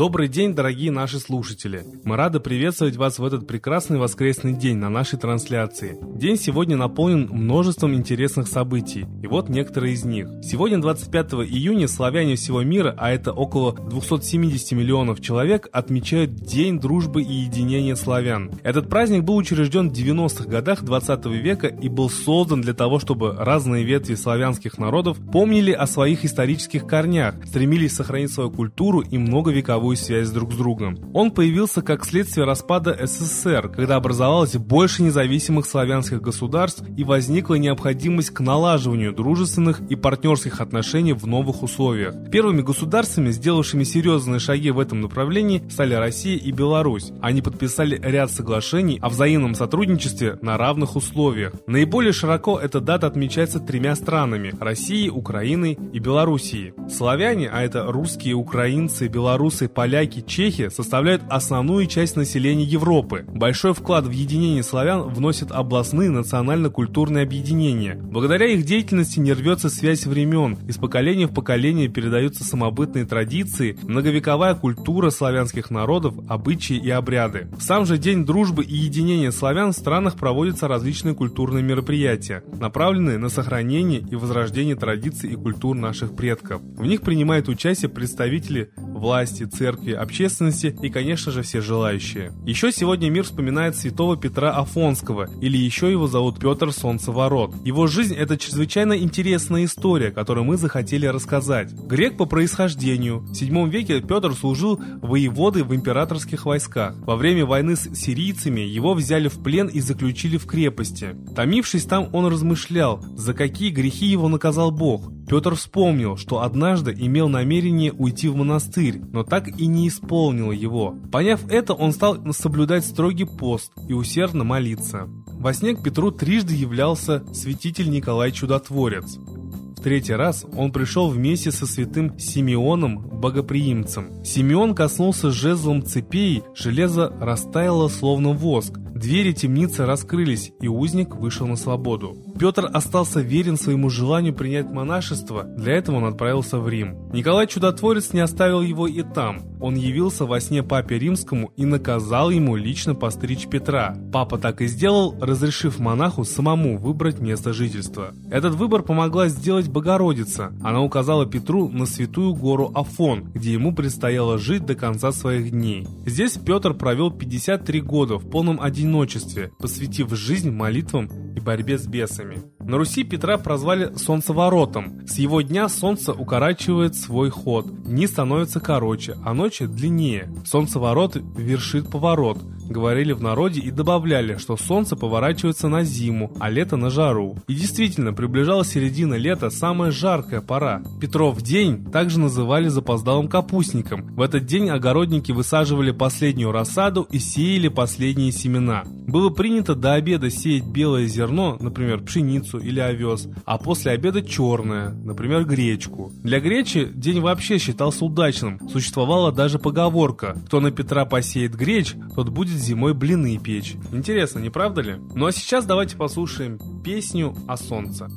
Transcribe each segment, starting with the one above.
Добрый день, дорогие наши слушатели! Мы рады приветствовать вас в этот прекрасный воскресный день на нашей трансляции. День сегодня наполнен множеством интересных событий, и вот некоторые из них. Сегодня, 25 июня, славяне всего мира, а это около 270 миллионов человек, отмечают День дружбы и единения славян. Этот праздник был учрежден в 90-х годах 20 века и был создан для того, чтобы разные ветви славянских народов помнили о своих исторических корнях, стремились сохранить свою культуру и многовековую деловую связь друг с другом. Он появился как следствие распада СССР, когда образовалось больше независимых славянских государств и возникла необходимость к налаживанию дружественных и партнерских отношений в новых условиях. Первыми государствами, сделавшими серьезные шаги в этом направлении, стали Россия и Беларусь. Они подписали ряд соглашений о взаимном сотрудничестве на равных условиях. Наиболее широко эта дата отмечается тремя странами – Россией, Украиной и Белоруссией. Славяне, а это русские, украинцы, белорусы, поляки, чехи составляют основную часть населения Европы. Большой вклад в единение славян вносят областные национально-культурные объединения. Благодаря их деятельности не рвется связь времен, из поколения в поколение передаются самобытные традиции, многовековая культура славянских народов, обычаи и обряды. В сам же день дружбы и единения славян в странах проводятся различные культурные мероприятия, направленные на сохранение и возрождение традиций и культур наших предков. В них принимают участие представители власти, церкви, общественности и, конечно же, все желающие. Еще сегодня мир вспоминает святого Петра Афонского, или еще его зовут Петр Солнцеворот. Его жизнь – это чрезвычайно интересная история, которую мы захотели рассказать. Грек по происхождению. В VII веке Петр служил воеводой в императорских войсках. Во время войны с сирийцами его взяли в плен и заключили в крепости. Томившись там, он размышлял, за какие грехи его наказал Бог. Петр вспомнил, что однажды имел намерение уйти в монастырь, но так и не исполнил его. Поняв это, он стал соблюдать строгий пост и усердно молиться. Во сне к Петру трижды являлся святитель Николай Чудотворец. В третий раз он пришел вместе со святым Симеоном, богоприимцем. Симеон коснулся жезлом цепей, железо растаяло словно воск. Двери темницы раскрылись, и узник вышел на свободу. Петр остался верен своему желанию принять монашество, для этого он отправился в Рим. Николай Чудотворец не оставил его и там. Он явился во сне папе римскому и наказал ему лично постричь Петра. Папа так и сделал, разрешив монаху самому выбрать место жительства. Этот выбор помогла сделать Богородица. Она указала Петру на святую гору Афон, где ему предстояло жить до конца своих дней. Здесь Петр провел 53 года в полном одиночестве, посвятив жизнь молитвам и борьбе с бесами. mean На Руси Петра прозвали солнцеворотом. С его дня солнце укорачивает свой ход. Дни становятся короче, а ночи длиннее. Солнцеворот вершит поворот. Говорили в народе и добавляли, что солнце поворачивается на зиму, а лето на жару. И действительно, приближалась середина лета, самая жаркая пора. Петров день также называли запоздалым капустником. В этот день огородники высаживали последнюю рассаду и сеяли последние семена. Было принято до обеда сеять белое зерно, например, пшеницу или овес, а после обеда черное, например, гречку. Для гречи день вообще считался удачным. Существовала даже поговорка «Кто на Петра посеет греч, тот будет зимой блины печь». Интересно, не правда ли? Ну а сейчас давайте послушаем песню о солнце.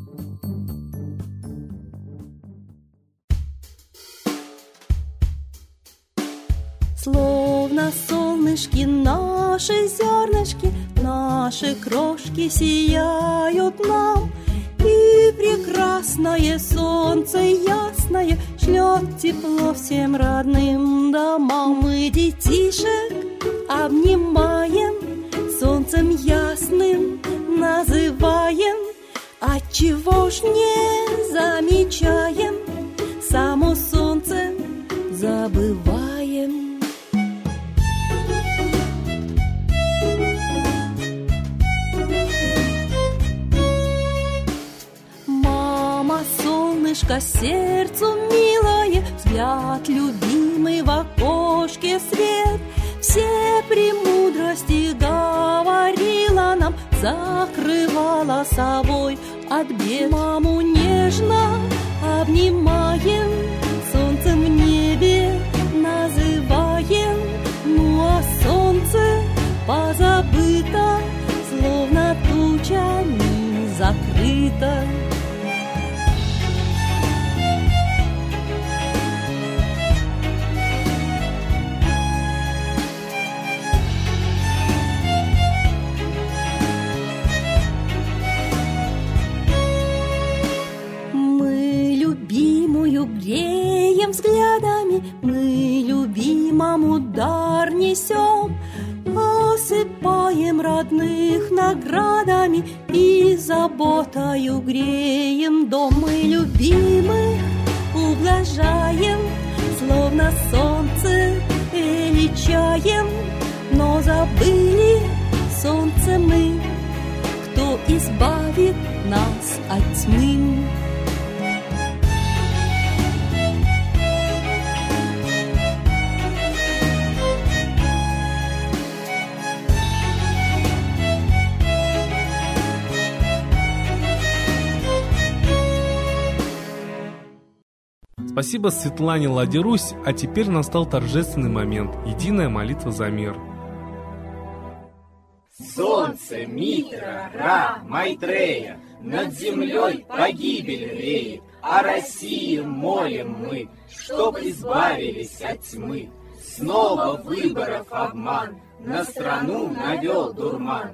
Словно солнышки наши зернышки, наши крошки сияют нам, И прекрасное солнце ясное шлет тепло всем родным домам. Мы детишек обнимаем, солнцем ясным называем, Отчего ж не замечаем, само солнце забываем. Солнышко сердцу милое, взгляд любимый в окошке свет. Все премудрости говорила нам, закрывала собой от бед. Маму нежно обнимаем, солнцем в небе называем. Ну а солнце позабыто, словно тучами закрыто. Их наградами и заботою греем дом мы любимых ублажаем, словно солнце величаем, но забыли солнце мы, кто избавит нас от тьмы. Спасибо Светлане Ладерусь, а теперь настал торжественный момент – единая молитва за мир. Солнце, Митра, Ра, Майтрея, над землей погибель реет, а России молим мы, чтоб избавились от тьмы. Снова выборов обман, на страну навел дурман.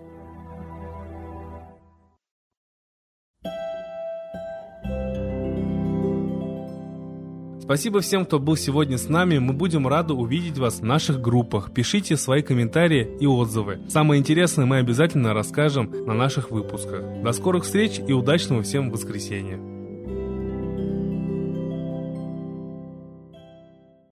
Спасибо всем, кто был сегодня с нами. Мы будем рады увидеть вас в наших группах. Пишите свои комментарии и отзывы. Самое интересное мы обязательно расскажем на наших выпусках. До скорых встреч и удачного всем воскресенья.